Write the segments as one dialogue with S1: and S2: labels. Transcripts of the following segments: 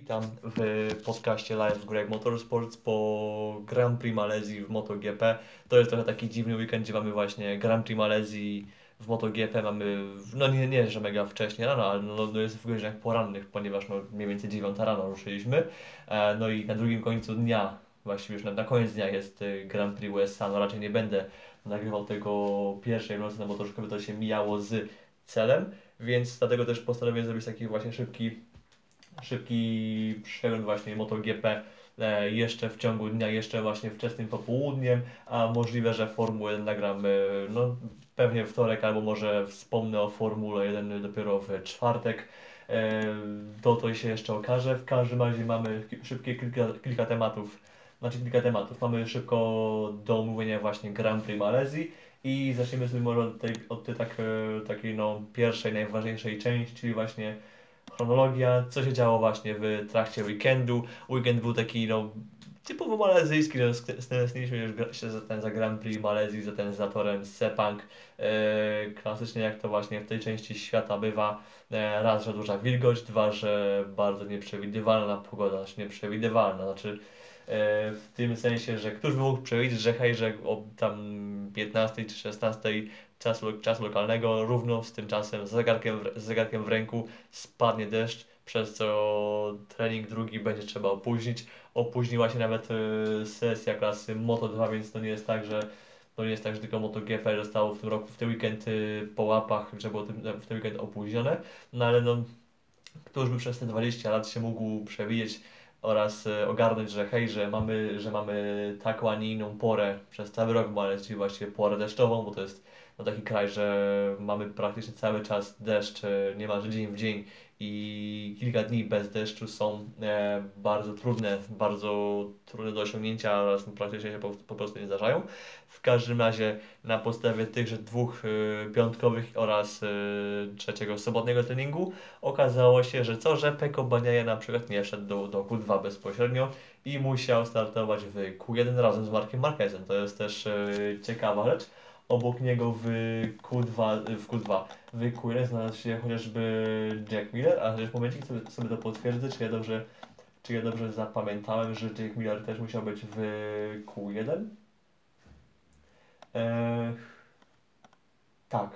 S1: Witam w podcaście Live Greg Motorsports po Grand Prix Malezji w MotoGP. To jest trochę taki dziwny weekend, gdzie mamy właśnie Grand Prix Malezji w MotoGP. Mamy, no nie, nie, że mega wcześnie rano, ale no, no jest w godzinach porannych, ponieważ no mniej więcej 9 rano ruszyliśmy. E, no i na drugim końcu dnia, właściwie już na, na koniec dnia jest y, Grand Prix USA. No raczej nie będę nagrywał tego pierwszej nocy, no bo troszkę by to się mijało z celem, więc dlatego też postanowiłem zrobić taki właśnie szybki szybki przegląd właśnie MotoGP e, jeszcze w ciągu dnia, jeszcze właśnie wczesnym popołudniem, a możliwe, że Formułę 1 nagram no, pewnie wtorek, albo może wspomnę o Formule 1 dopiero w czwartek. E, to to się jeszcze okaże. W każdym razie mamy szybkie kilka, kilka tematów, znaczy kilka tematów. Mamy szybko do omówienia właśnie Grand Prix Malezji i zaczniemy sobie może od tej, od tej tak, e, takiej no, pierwszej, najważniejszej części, czyli właśnie chronologia, co się działo właśnie w trakcie weekendu. Weekend był taki, no, typowo malezyjski, no, stęskniliśmy się za ten za Grand Prix Malezji, za ten zatorem Sepang. E, klasycznie jak to właśnie w tej części świata bywa, e, raz, że duża wilgoć, dwa, że bardzo nieprzewidywalna pogoda, znaczy nieprzewidywalna, znaczy e, w tym sensie, że któż by mógł przewidzieć, że hej, że o tam 15 czy 16 czasu, czasu lokalnego, równo z tym czasem, z zegarkiem, z zegarkiem w ręku, spadnie deszcz, przez co trening drugi będzie trzeba opóźnić. Opóźniła się nawet y, sesja klasy Moto 2, więc to nie jest tak, że to nie jest tak, że tylko MotoGP zostało w tym roku, w ten weekend y, po łapach, że było w ten weekend opóźnione, no ale no, któż by przez te 20 lat się mógł przewidzieć oraz y, ogarnąć, że hej, że mamy, że mamy taką, a nie inną porę przez cały rok, ale czyli właściwie porę deszczową, bo to jest no, taki kraj, że mamy praktycznie cały czas deszcz, e, niemalże dzień w dzień i kilka dni bez deszczu są e, bardzo trudne, bardzo trudne do osiągnięcia oraz praktycznie się po, po, prostu nie zdarzają. W każdym razie na podstawie tychże dwóch e, piątkowych oraz e, trzeciego sobotniego treningu okazało się, że co, że Peko Baniaja na przykład nie wszedł do, do Q2 bezpośrednio i musiał startować w Q1 razem z Markiem Marquezem. To jest też e, ciekawa rzecz obok niego w Q2, w Q2 w Q1 znalazł się chociażby Jack Miller, a w momencie sobie, sobie to potwierdzę, czy ja dobrze czy ja dobrze zapamiętałem, że Jack Miller też musiał być w Q1? Eee, tak.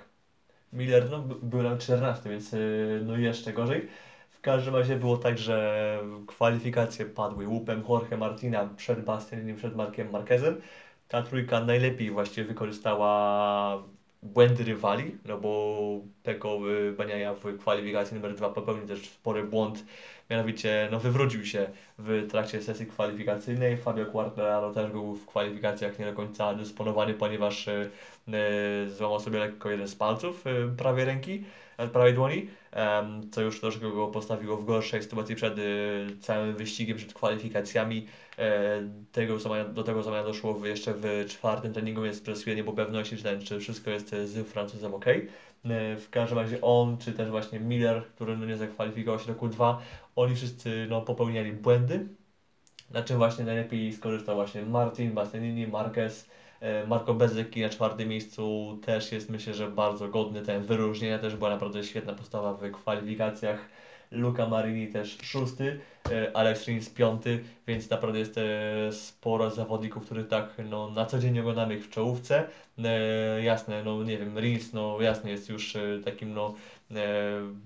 S1: Miller no, był na 14, więc e, no jeszcze gorzej. W każdym razie było tak, że kwalifikacje padły łupem Jorge Martina przed Bastianinem, przed Markiem Marquezem ta trójka najlepiej właśnie wykorzystała błędy rywali, no bo Peko Baniaja w kwalifikacji numer dwa popełnił też spory błąd, mianowicie no, wywrócił się w trakcie sesji kwalifikacyjnej. Fabio Quartararo też był w kwalifikacjach nie do końca dysponowany, ponieważ e, złamał sobie lekko jeden z palców e, prawej ręki, e, prawej dłoni, co już troszkę go postawiło w gorszej sytuacji przed całym wyścigiem, przed kwalifikacjami. Tego złamania, do tego złamania doszło jeszcze w czwartym treningu, więc presuje nie pewności, czy, wszystko jest z Francuzem ok. W każdym razie on, czy też właśnie Miller, który no nie zakwalifikował się do Q2, oni wszyscy no, popełniali błędy, na czym właśnie najlepiej skorzystał właśnie Martin, Bastianini, Marquez, e, Marco Bezzecchi na czwartym miejscu też jest myślę, że bardzo godny ten wyróżnienia, też była naprawdę świetna postawa w kwalifikacjach. Luca Marini też szósty, e, Alex Rins piąty, więc naprawdę jest e, sporo zawodników, których tak no, na co dzień oglądamy ich w czołówce. jasne, no nie wiem, Rins no jasne jest już takim no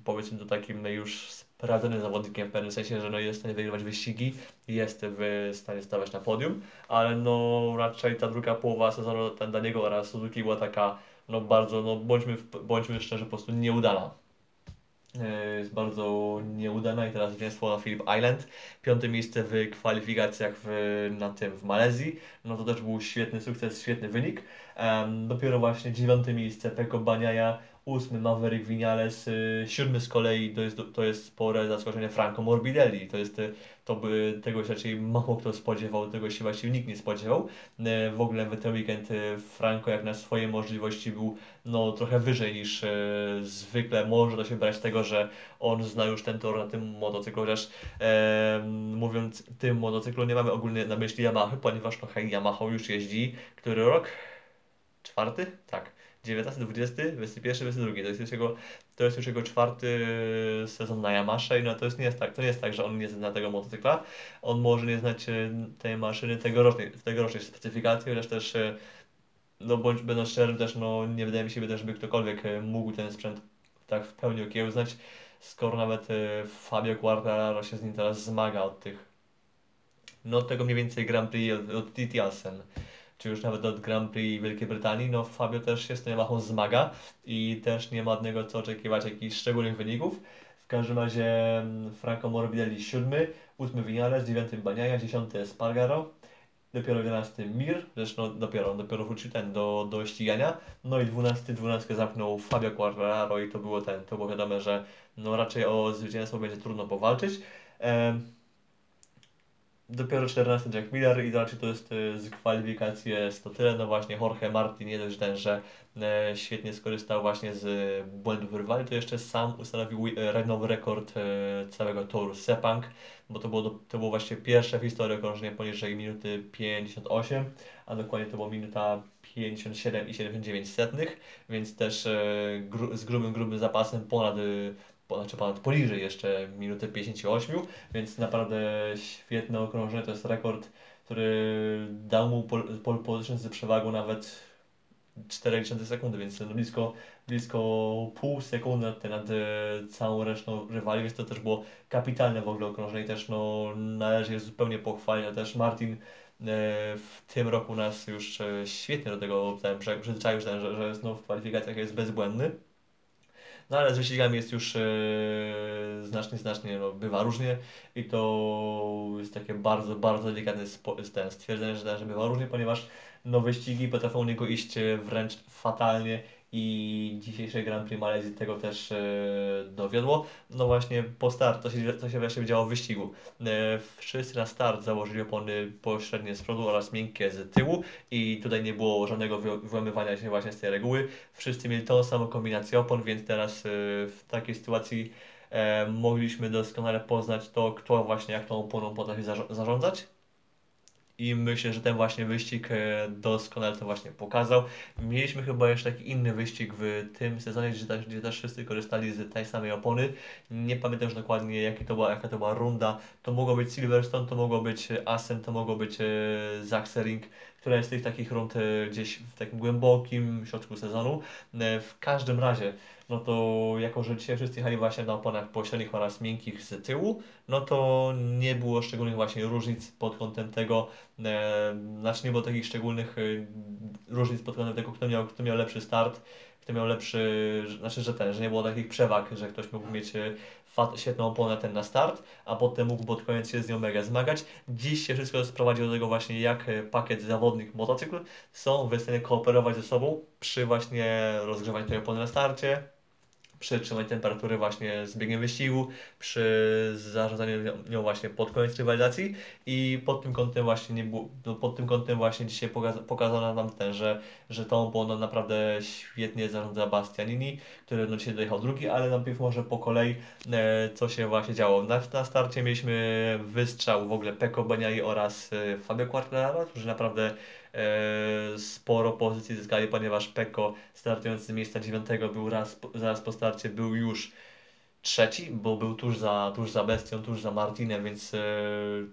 S1: powiedzmy to takim no, już radzonym zawodnikiem w pewnym sensie, że no jest w stanie wygrywać wyścigi, jest w stanie stawać na podium, ale no raczej ta druga połowa sezonu dla niego oraz Suzuki była taka no bardzo, no bądźmy, bądźmy szczerzy, po prostu nieudana. E, jest bardzo nieudana i teraz zwycięstwo na Philip Island. Piąte miejsce w kwalifikacjach w, na tym w Malezji. No to też był świetny sukces, świetny wynik. Um, dopiero właśnie dziewiąte miejsce Peko Baniaja ósmy Maverick Vinales, y, siódmy z kolei to jest, to jest spore zaskoczenie Franco Morbidelli. To jest, y, to by tego się raczej mało kto spodziewał, tego się właściwie nikt nie spodziewał. Y, w ogóle w ten weekend Franco jak na swoje możliwości był no, trochę wyżej niż zwykle. Może to się brać z tego, że on zna już ten tor na tym motocyklu, chociaż mówiąc tym motocyklu nie mamy ogólnie na myśli Yamaha, ponieważ no Yamaha już jeździ który rok? Czwarty? Tak 19, 20, 21, 22. To jest już jego, to jest już jego czwarty sezon na Yamasze i no to jest, nie jest tak, to nie jest tak, że on nie zna tego motocykla. On może nie znać e, tej maszyny tegorocznej, tegorocznej specyfikacji, chociaż też e, no bądź będąc szczerym też no nie wydaje mi się też, żeby ktokolwiek e, mógł ten sprzęt tak w pełni okiełznać, skoro nawet Fabio Quartararo się z nim teraz zmaga od tych no tego mniej więcej Grand Prix od, od Titi Assen czy już nawet od Grand Prix Wielkiej Brytanii, no Fabio też się z tą Yamahą zmaga i też nie ma od niego co oczekiwać jakichś szczególnych wyników. W każdym razie mm, Franco Morbidelli siódmy, ósmy Vinales, dziewiąty Baniaja, dziesiąty Spargaro, dopiero 11 Mir, zresztą dopiero, dopiero wrócił ten do, do ścigania, no i 12, 12 zamknął Fabio Quartararo i to było ten, to było wiadome, że no raczej o zwycięstwo będzie trudno powalczyć. Ehm, dopiero 14 Jack Miller i raczej to jest e, z kwalifikacji to tyle. No właśnie Jorge Martin nie dość ten, że e, świetnie skorzystał właśnie z błędów rywali, to jeszcze sam ustanowił e, nowy rekord całego toru Sepang, bo to było, to było właśnie pierwsze w historii okrążenia poniżej minuty 58, a dokładnie to była minuta 57 i 79 setnych, więc też z grubym, grubym zapasem ponad znaczy ponad poniżej jeszcze minuty 58, więc naprawdę świetne okrążenie. To jest rekord, który dał mu pole position z przewagą nawet 4,3 sekundy, więc no blisko, blisko pół sekundy nad, nad całą resztą rywali, więc to też było kapitalne w ogóle okrążenie też no, należy je zupełnie pochwalić, a też Martin e, w tym roku nas już e, świetnie do tego przyzwyczaił, że, że no, w kwalifikacjach jest bezbłędny. No ale z wyścigami jest już e, znacznie, znacznie, no, bywa różnie i to jest takie bardzo, bardzo delikatne stwierdzenie, że, że bywa różnie, ponieważ no, wyścigi potrafią u niego iść e, wręcz fatalnie i dzisiejsze Grand Prix Malezji tego też e, dowiodło. No właśnie po start, to się, to się właśnie działo w wyścigu. E, wszyscy na start założyli opony pośrednie z przodu oraz miękkie z tyłu i tutaj nie było żadnego wyłamywania się właśnie z tej reguły. Wszyscy mieli tą samą kombinację opon, więc teraz e, w takiej sytuacji mogliśmy doskonale poznać to, kto właśnie jak tą oponą potrafi zarządzać i myślę, że ten właśnie wyścig e, doskonale to właśnie pokazał. Mieliśmy chyba jeszcze taki inny wyścig w tym sezonie, gdzie też, gdzie też wszyscy korzystali z tej samej opony. Nie pamiętam już dokładnie jaka to była, jaka to była runda. To mogło być Silverstone, to mogło być Assen, to mogło być e, Zaxering, która jest tych takich rund e, gdzieś w takim głębokim środku sezonu. W każdym razie no to jako, że dzisiaj wszyscy jechali właśnie na oponach pośrednich oraz miękkich z tyłu, no to nie było szczególnych właśnie różnic pod kątem tego, e, znaczy nie było takich szczególnych e, różnic pod kątem tego, kto miał, kto miał lepszy start, kto miał lepszy, znaczy, że ten, że nie było takich przewag, że ktoś mógł mieć e, świetną oponę ten na start, a potem mógł pod koniec się z nią mega zmagać. Dziś się wszystko sprowadzi do tego właśnie, jak e, pakiet zawodnych motocykl są w stanie kooperować ze sobą przy właśnie rozgrzewaniu tej opony na starcie, przy trzymaniu temperatury właśnie z biegiem wyścigu, przy zarządzaniu nią właśnie pod koniec rywalizacji i pod tym kątem właśnie nie było, no pod tym kątem właśnie dzisiaj pokazano nam ten, że, że tą opłoną naprawdę świetnie zarządza Bastianini, który no dzisiaj dojechał drugi, ale najpierw może po kolei e, co się właśnie działo. Na, na starcie mieliśmy wystrzał w ogóle Peko Beniali oraz e, Fabio Quartararo, którzy naprawdę sporo pozycji zyskali, ponieważ Peko startujący z miejsca dziewiątego był raz, zaraz po starcie był już trzeci, bo był tuż za, tuż za Bestią, tuż za Martinem, więc e,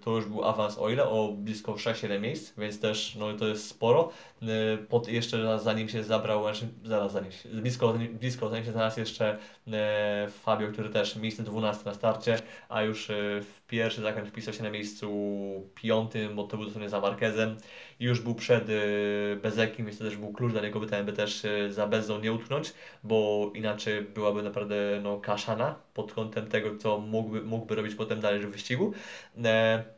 S1: to już był awans o ile? O blisko 6-7 miejsc, więc też no, to jest sporo. E, pod, jeszcze zanim się zabrał, znaczy, zaraz zanim się, blisko, blisko zanim się znalazł jeszcze e, Fabio, który też miejsce 12 na starcie, a już e, w pierwszy zakręt wpisał się na miejscu piątym, bo to był dosłownie za Marquezem. Już był przed e, Bezekiem, więc to też był klucz dla niego, by ten by też e, za Bezą nie utknąć, bo inaczej byłaby naprawdę no, kaszana pod kątem tego, co mógłby, mógłby robić potem dalej w wyścigu. E,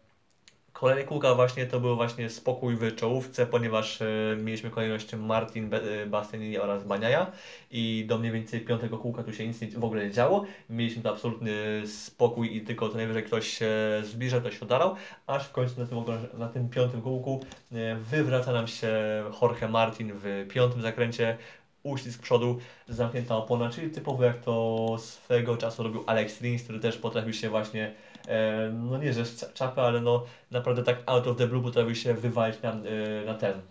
S1: Kolejny kółka właśnie to był właśnie spokój w czołówce, ponieważ e, mieliśmy kolejność Martin, e, Bastianini oraz Baniaja i do mniej więcej piątego kółka tu się nic nie, w ogóle nie działo. Mieliśmy tu absolutny spokój i tylko co najwyżej ktoś się zbliża, ktoś się odarał, aż w końcu na tym, na tym piątym kółku e, wywraca nam się Jorge Martin w piątym zakręcie, uścisk przodu, zamknięta opona, czyli typowo jak to swego czasu robił Alex Rins, który też potrafił się właśnie no nie, że z czapy, ale no naprawdę tak out of the blue potrafił się wywalić na, e, na ten,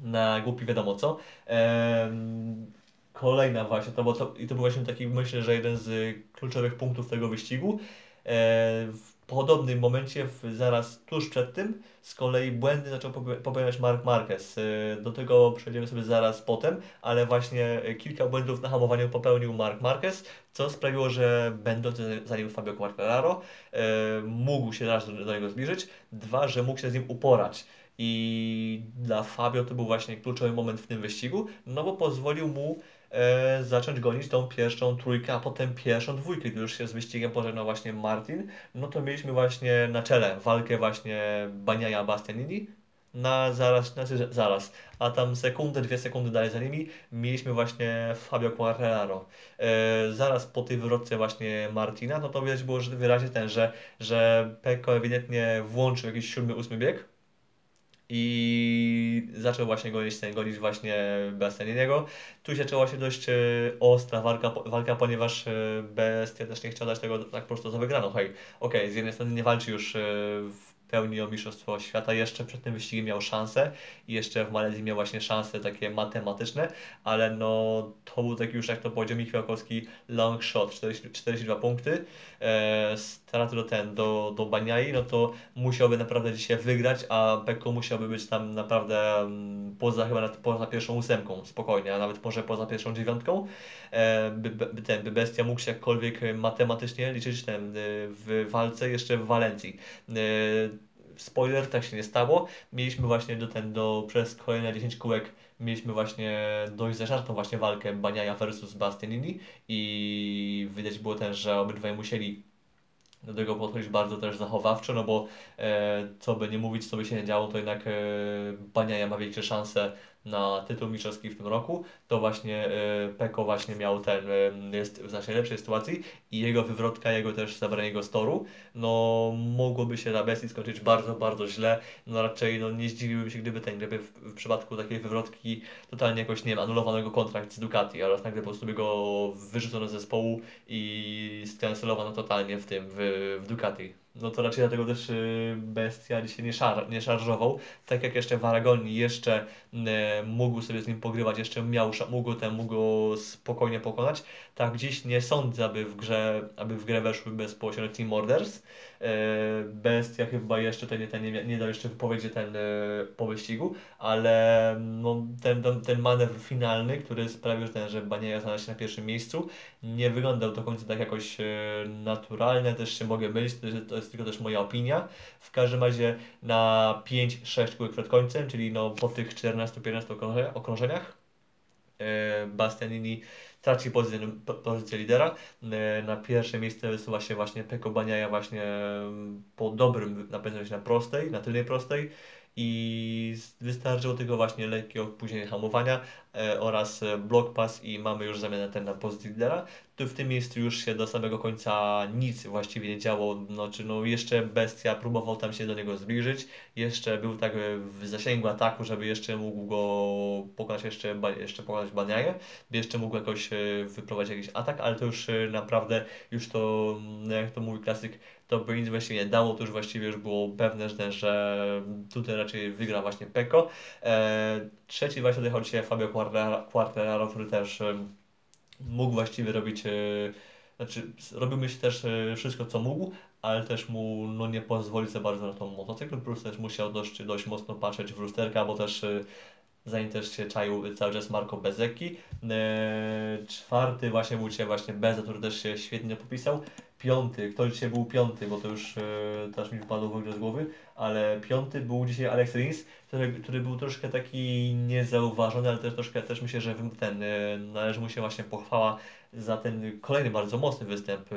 S1: na głupi wiadomo co. Kolejna właśnie, to, bo to, i to był właśnie taki, myślę, że jeden z kluczowych punktów tego wyścigu. E, w podobnym momencie, w, zaraz tuż przed tym, z kolei błędy zaczął popełniać Mark Marquez. E, do tego przejdziemy sobie zaraz potem, ale właśnie kilka błędów na hamowaniu popełnił Mark Marquez, co sprawiło, że będący za nim Fabio Quartararo e, mógł się raz do, do niego zbliżyć, dwa, że mógł się z nim uporać. I dla Fabio to był właśnie kluczowy moment w tym wyścigu, no bo pozwolił mu e, zacząć gonić tą pierwszą trójkę, a potem pierwszą dwójkę, gdy już się z wyścigiem pożegnał właśnie Martin, no to mieliśmy właśnie na czele walkę właśnie Baniaja Bastianini, na zaraz, znaczy zaraz, a tam sekundę, dwie sekundy dalej za nimi mieliśmy właśnie Fabio Quartararo. E, zaraz po tej wywrotce właśnie Martina, no to widać było że wyraźnie ten, że, że Pecco ewidentnie włączył jakiś siódmy, ósmy bieg, i zaczął właśnie gonić, ten, gonić właśnie Bastianiniego. Tu się zaczęła się dość e, ostra walka, walka, ponieważ e, Bestia też nie chciał dać tego tak prosto za wygraną. Hej, okej, okay, z jednej strony nie walczy już e, w pełni o Mistrzostwo Świata. Jeszcze przed tym wyścigiem miał szansę i jeszcze w Malezji miał właśnie szanse takie matematyczne, ale no to był taki już, jak to powiedział Michał Kowski, long shot, 40, 42 punkty. Straty do ten, do, do Baniai, no to musiałby naprawdę dzisiaj wygrać, a Pekko musiałby być tam naprawdę um, poza chyba poza pierwszą ósemką, spokojnie, a nawet może poza pierwszą dziewiątką, e, by, by, ten, by Bestia mógł się jakkolwiek matematycznie liczyć ten, e, w walce jeszcze w Walencji. E, spoiler, tak się nie stało. Mieliśmy właśnie do ten, do, przez kolejne 10 kółek mieliśmy właśnie dość zażartą właśnie walkę Baniaja versus Bastianini i widać było też, że obydwaj musieli do tego podchodzić bardzo też zachowawczo, no bo e, co by nie mówić, co by się nie działo, to jednak e, Baniaja ma większe szanse na tytuł mistrzowski w tym roku, to właśnie e, Peko właśnie miał ten, e, jest w znacznie lepszej sytuacji i jego wywrotka, jego też zabranie go z toru, no mogłoby się dla Bestii skończyć bardzo, bardzo źle, no raczej no nie zdziwiłbym się, gdyby ten, gdyby w, w przypadku takiej wywrotki totalnie jakoś, nie wiem, anulowanego kontrakt z Ducati, oraz nagle po prostu by go wyrzucono z zespołu i skancelowano totalnie w tym, w, w Ducati. No to raczej dlatego też y, Bestia dzisiaj nie, szar, nie szarżował. Tak jak jeszcze w Aragonii jeszcze e, mógł sobie z nim pogrywać, jeszcze miał, mógł, ten, mógł go spokojnie pokonać. Tak dziś nie sądzę, aby w grze, aby w grę weszły bezpośrednio Team Orders. E, Bestia chyba jeszcze ten, ten nie, nie dał jeszcze wypowiedzi ten e, po wyścigu, ale no, ten, ten, manewr finalny, który sprawił, że, że Banieja znalazł się na pierwszym miejscu, nie wyglądał do końca tak jakoś e, naturalnie, też się mogę mylić, to, to jest tylko też moja opinia. W każdym razie na 5-6 kółek przed końcem, czyli no, po tych 14-15 okrążeniach, Bastianini traci pozycję, pozycję lidera. E, na pierwsze miejsce wysuwa się właśnie Peko Baniaja właśnie po dobrym napędzeniu się na prostej, na tylnej prostej i wystarczyło tylko właśnie lekkie opóźnienie hamowania e, oraz e, block pass i mamy już zamianę ten na pozycji lidera. Tu w tym miejscu już się do samego końca nic właściwie nie działo, znaczy no jeszcze Bestia próbował tam się do niego zbliżyć, jeszcze był tak w zasięgu ataku, żeby jeszcze mógł go pokonać jeszcze, jeszcze pokonać Baniaję, by jeszcze mógł jakoś e, wyprowadzić jakiś atak, ale to już e, naprawdę, już to, no jak to mówi klasyk, to by nic właściwie nie dało, to już właściwie już było pewne, że, że tutaj raczej wygra właśnie Peko. E, trzeci właśnie dojechał dzisiaj Fabio Quartararo, który też mógł właściwie robić, e, znaczy robił też e, wszystko co mógł, ale też mu no, nie pozwolić za bardzo na tą motocykl, plus też musiał dość, dość mocno patrzeć w lusterka, bo też e, zanim też się czaił cały czas Marco Bezeki. czwarty właśnie był dzisiaj właśnie Beza, który też się świetnie popisał. Piąty, kto dzisiaj był piąty, bo to już też mi wpadło w ogóle z głowy, ale piąty był dzisiaj Alex Rins, który, który był troszkę taki niezauważony, ale też troszkę też myślę, że ten należy mu się właśnie pochwała za ten kolejny bardzo mocny występ. Y,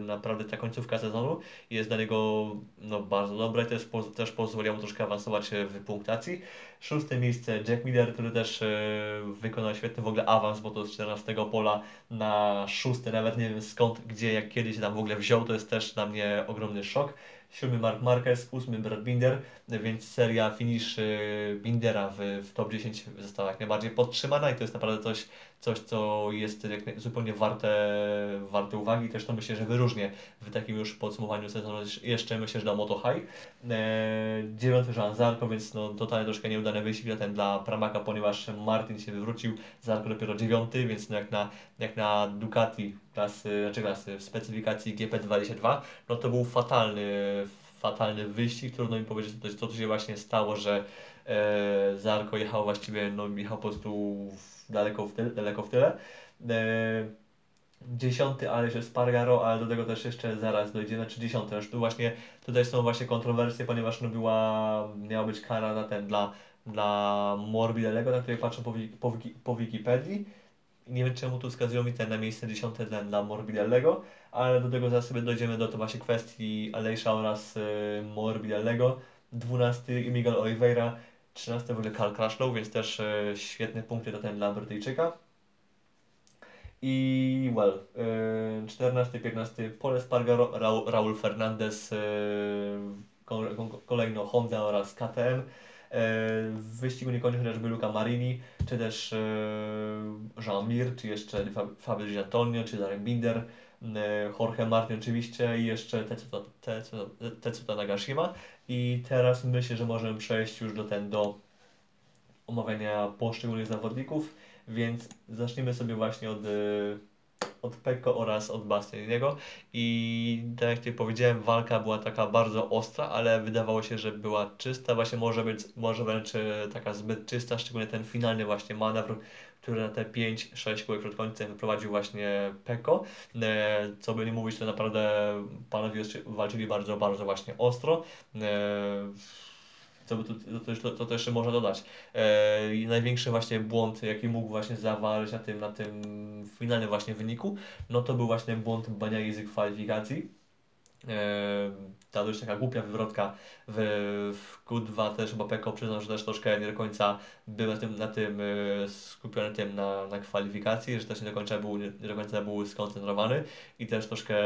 S1: naprawdę ta końcówka sezonu jest dla niego no, bardzo dobra i też, też pozwoliła mu troszkę awansować w punktacji. Szóste miejsce Jack Miller, który też y, wykonał świetny w ogóle awans, bo to z 14 pola na szóste, nawet nie wiem skąd, gdzie, jak kiedy się tam w ogóle wziął, to jest też dla mnie ogromny szok siódmy Mark Marquez, ósmy Brad Binder, więc seria finish y, Bindera w, w top 10 została jak najbardziej podtrzymana i to jest naprawdę coś, coś, co jest zupełnie warte, warte uwagi. Też to myślę, że wyróżnię w takim już podsumowaniu sezonu. Jeszcze myślę, że da Moto High. E, dziewiąty Jean Zarko, więc no, totalnie troszkę nieudany wyścig ten dla Pramaka, ponieważ Martin się wywrócił, Zarko dopiero dziewiąty, więc no jak na, jak na Ducati klasy, znaczy klasy w specyfikacji GP22, no to był fatalny, fatalny wyścig. Trudno mi powiedzieć, co, co tu się właśnie stało, że e, Zarko jechał właściwie, no jechał po prostu daleko w tyle. Daleko w tyle. E, dziesiąty Aleś Spargaro, ale do tego też jeszcze zaraz dojdziemy, czy dziesiąty. Już tu właśnie, tutaj są właśnie kontrowersje, ponieważ no była, miała być kara na ten dla, dla Morbidelego, na której patrzę po, po, po Wikipedii. Nie wiem czemu tu wskazują mi ten na miejsce dziesiąte dla Morbidelego, ale do tego zaraz sobie dojdziemy do to właśnie kwestii Alejsza oraz y, Morbidelego. 12 Miguel Oliveira, 13 w ogóle Karl Kraszlow, więc też y, świetne punkty do ten dla Brytyjczyka. I well, y, 14, 15 Pole Spargaro, Ra Raul Fernandez, y, kolejno Honda oraz KTM. W wyścigu nie kończy chociażby Luca Marini, czy też Jean Mir, czy jeszcze Fabio Di Antonio, czy Darek Binder. Jorge Martin oczywiście i jeszcze Tetsuta, Tetsuta, Tetsuta Nagashima. I teraz myślę, że możemy przejść już do ten do omawiania poszczególnych zawodników, więc zacznijmy sobie właśnie od od Pekko oraz od Bastianiniego. I tak jak Ci powiedziałem, walka była taka bardzo ostra, ale wydawało się, że była czysta, właśnie może być, może wręcz e, taka zbyt czysta, szczególnie ten finalny właśnie manewr, który na te 5-6 kółek przed końcem wyprowadził właśnie Peko. E, co by nie mówić, to naprawdę panowie walczyli bardzo, bardzo właśnie ostro. E, co by tu, to, jeszcze można dodać. E, największy właśnie błąd, jaki mógł właśnie zawarć na tym, na tym finalnym właśnie wyniku, no to był właśnie błąd bania język kwalifikacji. E, ta dość taka głupia wywrotka w, w Q2 też chyba Peko przyznał, że też troszkę nie do końca był na tym, na tym e, skupiony tym na, na kwalifikacji, że też nie do końca był, nie do końca był skoncentrowany i też troszkę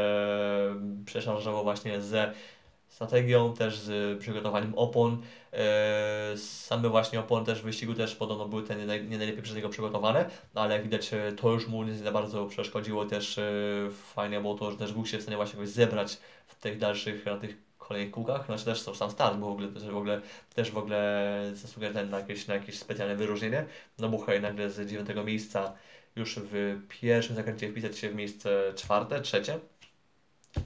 S1: przeszarżował właśnie ze strategią, też z przygotowaniem opon. E, same właśnie opony też w wyścigu też podobno były te nie, najlepiej przez niego przygotowane, no ale jak widać e, to już mu nie za bardzo przeszkodziło. Też e, fajnie było to, że też był się w stanie właśnie jakoś zebrać w tych dalszych, na tych kolejnych kółkach, znaczy też sam start, bo w ogóle też w ogóle, też w ogóle zasługuje ten na jakieś, na jakieś specjalne wyróżnienie. No bo hej, nagle z dziewiątego miejsca już w pierwszym zakręcie wpisać się w miejsce czwarte, trzecie,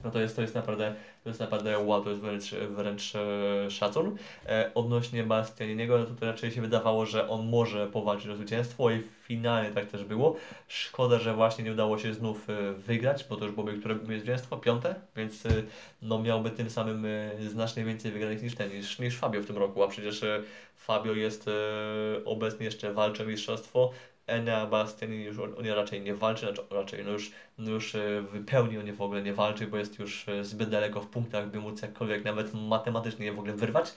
S1: no to jest, to jest naprawdę, to jest naprawdę wow, to jest wręcz, wręcz e, szacun. E, odnośnie Bastianiniego, no to, raczej się wydawało, że on może powalczyć o zwycięstwo i finalnie tak też było. Szkoda, że właśnie nie udało się znów e, wygrać, bo to już byłoby które zwycięstwo, piąte, więc no miałby tym samym znacznie więcej wygranych niż ten, niż, niż Fabio w tym roku, a przecież Fabio jest obecnie jeszcze walczy o mistrzostwo, Enea Bastianini już on, on raczej nie walczy, znaczy raczej no już, no już e, wypełni, on nie w ogóle nie walczy, bo jest już e, zbyt daleko w punktach, by móc jakkolwiek nawet matematycznie je w ogóle wyrwać.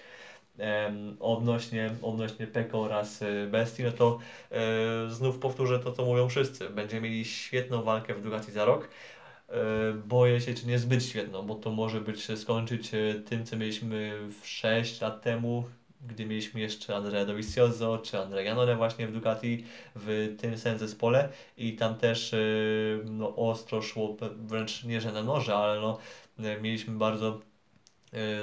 S1: Um, odnośnie, odnośnie Peko oraz e, Bestii, no to e, znów powtórzę to, co mówią wszyscy. Będziemy mieli świetną walkę w Ducati za rok. E, boję się, czy niezbyt świetną, bo to może być skończyć tym, co mieliśmy 6 lat temu, gdy mieliśmy jeszcze Andrea Dovizioso czy Andrea Janone właśnie w Ducati w tym samym zespole i tam też y, no, ostro szło, wręcz nie że na noże, ale no, y, mieliśmy bardzo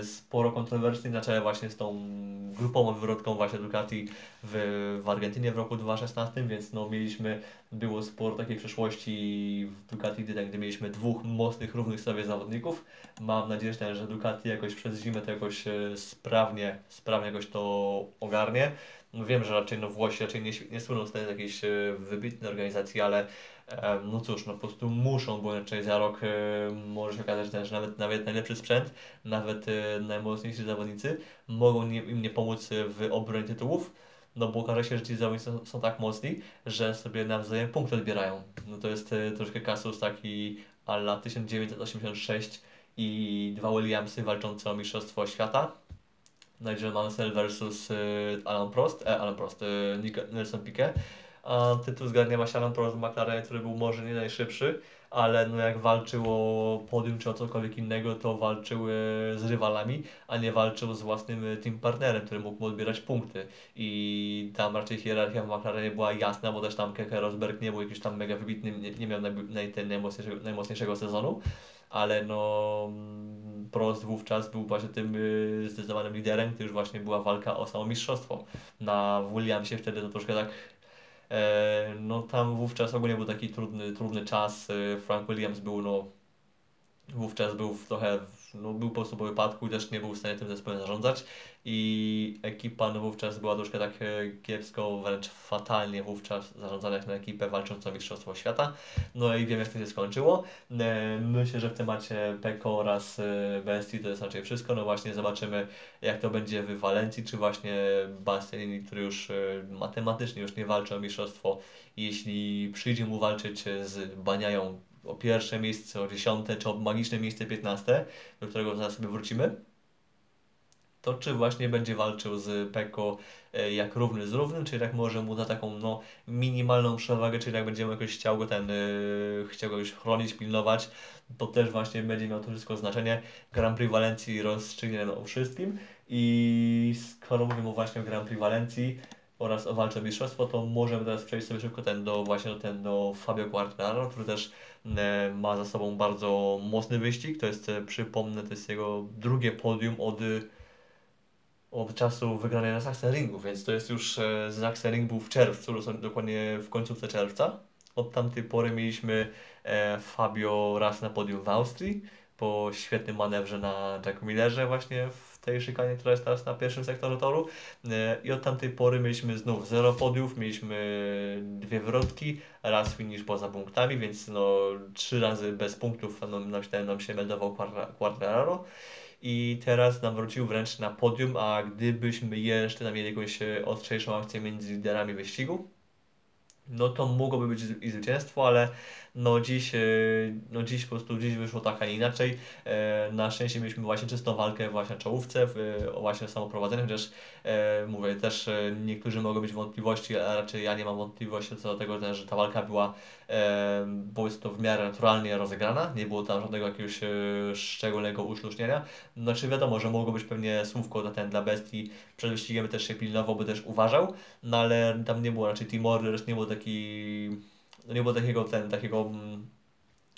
S1: sporo kontrowersji na czele właśnie z tą grupową wywrotką właśnie Ducati w, w Argentynie w roku 2016, więc no mieliśmy, było sporo takiej przeszłości w Ducati, gdy, gdy mieliśmy dwóch mocnych, równych sobie zawodników. Mam nadzieję, że Ducati jakoś przez zimę to jakoś y, sprawnie, sprawnie jakoś to ogarnie. Wiem, że raczej no Włosi raczej nie, nie słyną z jakiejś y, wybitnej organizacji, ale no cóż, no po prostu muszą, bo inaczej za rok może się okazać, że nawet, nawet najlepszy sprzęt, nawet e, najmocniejsi zawodnicy mogą im nie pomóc w obronie tytułów, no bo okaże się, że ci zawodnicy są, są tak mocni, że sobie nawzajem punkty odbierają. No to jest e, troszkę kasus taki ala 1986 i dwa Williamsy walczące o Mistrzostwo Świata. Nigel Mansell versus e, Alan Prost, e, Alan Prost, Nick, Nelson Piquet a tytuł zgarnia właśnie Alan Prost z McLaren, który był może nie najszybszy, ale no jak walczył o podium czy o cokolwiek innego, to walczył z rywalami, a nie walczył z własnym team partnerem, który mógł mu odbierać punkty. I tam raczej hierarchia w McLarenie była jasna, bo też tam Keke Rosberg nie był jakiś tam mega wybitnym, nie, nie miał naj, naj, najmocniejszego, najmocniejszego sezonu, ale no Prost wówczas był właśnie tym y, zdecydowanym liderem, gdy już właśnie była walka o samo mistrzostwo. Na Williamsie wtedy to troszkę tak no tam wówczas ogólnie był taki trudny, trudny czas. Y, Frank Williams był no wówczas był trochę, no, był po prostu po wypadku też nie był w stanie tym zespołem zarządzać i ekipa no, wówczas była troszkę tak e, kiepsko, wręcz fatalnie wówczas zarządzana jak na ekipę walczącą o Mistrzostwo Świata. No i wiem jak to się skończyło. E, myślę, że w temacie Peko oraz e, Bestii to jest raczej wszystko. No właśnie zobaczymy jak to będzie w Walencji, czy właśnie Bastianini, który już matematycznie już nie walczy o mistrzostwo, jeśli przyjdzie mu walczyć z Baniają o pierwsze miejsce, o dziesiąte, czy o magiczne miejsce piętnaste, do którego zaraz sobie wrócimy, to czy właśnie będzie walczył z Peko e, jak równy z równym, czy jak może mu da taką no, minimalną przewagę, czy jak będziemy jakoś chciał go ten, yy, chciał go już chronić, pilnować, to też właśnie będzie miało to wszystko znaczenie. Grand Prix Walencji rozstrzygnie o wszystkim i skoro mówimy właśnie o Grand Prix Walencji, oraz o walce o mistrzostwo, to możemy teraz przejść sobie szybko ten do właśnie do, ten do Fabio Quartararo, który też ma za sobą bardzo mocny wyścig. To jest, e, przypomnę, to jest jego drugie podium od, od czasu wygranej na Sachsenringu, więc to jest już e, Sachsenring był w czerwcu, dokładnie w końcówce czerwca. Od tamtej pory mieliśmy e, Fabio raz na podium w Austrii, po świetnym manewrze na Jack Millerze właśnie w tej szykanie, która jest teraz na pierwszym sektorze toru. E, I od tamtej pory mieliśmy znów zero podiów, mieliśmy dwie wrotki, raz finish poza punktami, więc no trzy razy bez punktów no, nam, się, nam się meldował Quartararo. I teraz nam wrócił wręcz na podium, a gdybyśmy jeszcze mieli jakąś e, ostrzejszą akcję między liderami wyścigu, no to mogłoby być i zwycięstwo, ale no dziś, e, no dziś po prostu dziś wyszło tak, a nie inaczej. E, na szczęście mieliśmy właśnie czystą walkę właśnie na czołówce, w, właśnie samoprowadzeniu, chociaż e, mówię, też niektórzy mogą mieć wątpliwości, a raczej ja nie mam wątpliwości co do tego, że ta walka była e, powiedzmy to w miarę naturalnie rozegrana, nie było tam żadnego jakiegoś szczególnego uszlucznienia. Znaczy wiadomo, że mogło być pewnie słówko dla, ten, dla bestii, przed wyścigiem też się pilnował, by też uważał, no ale tam nie było raczej team order, nie było taki no nie było takiego, ten, takiego, mm,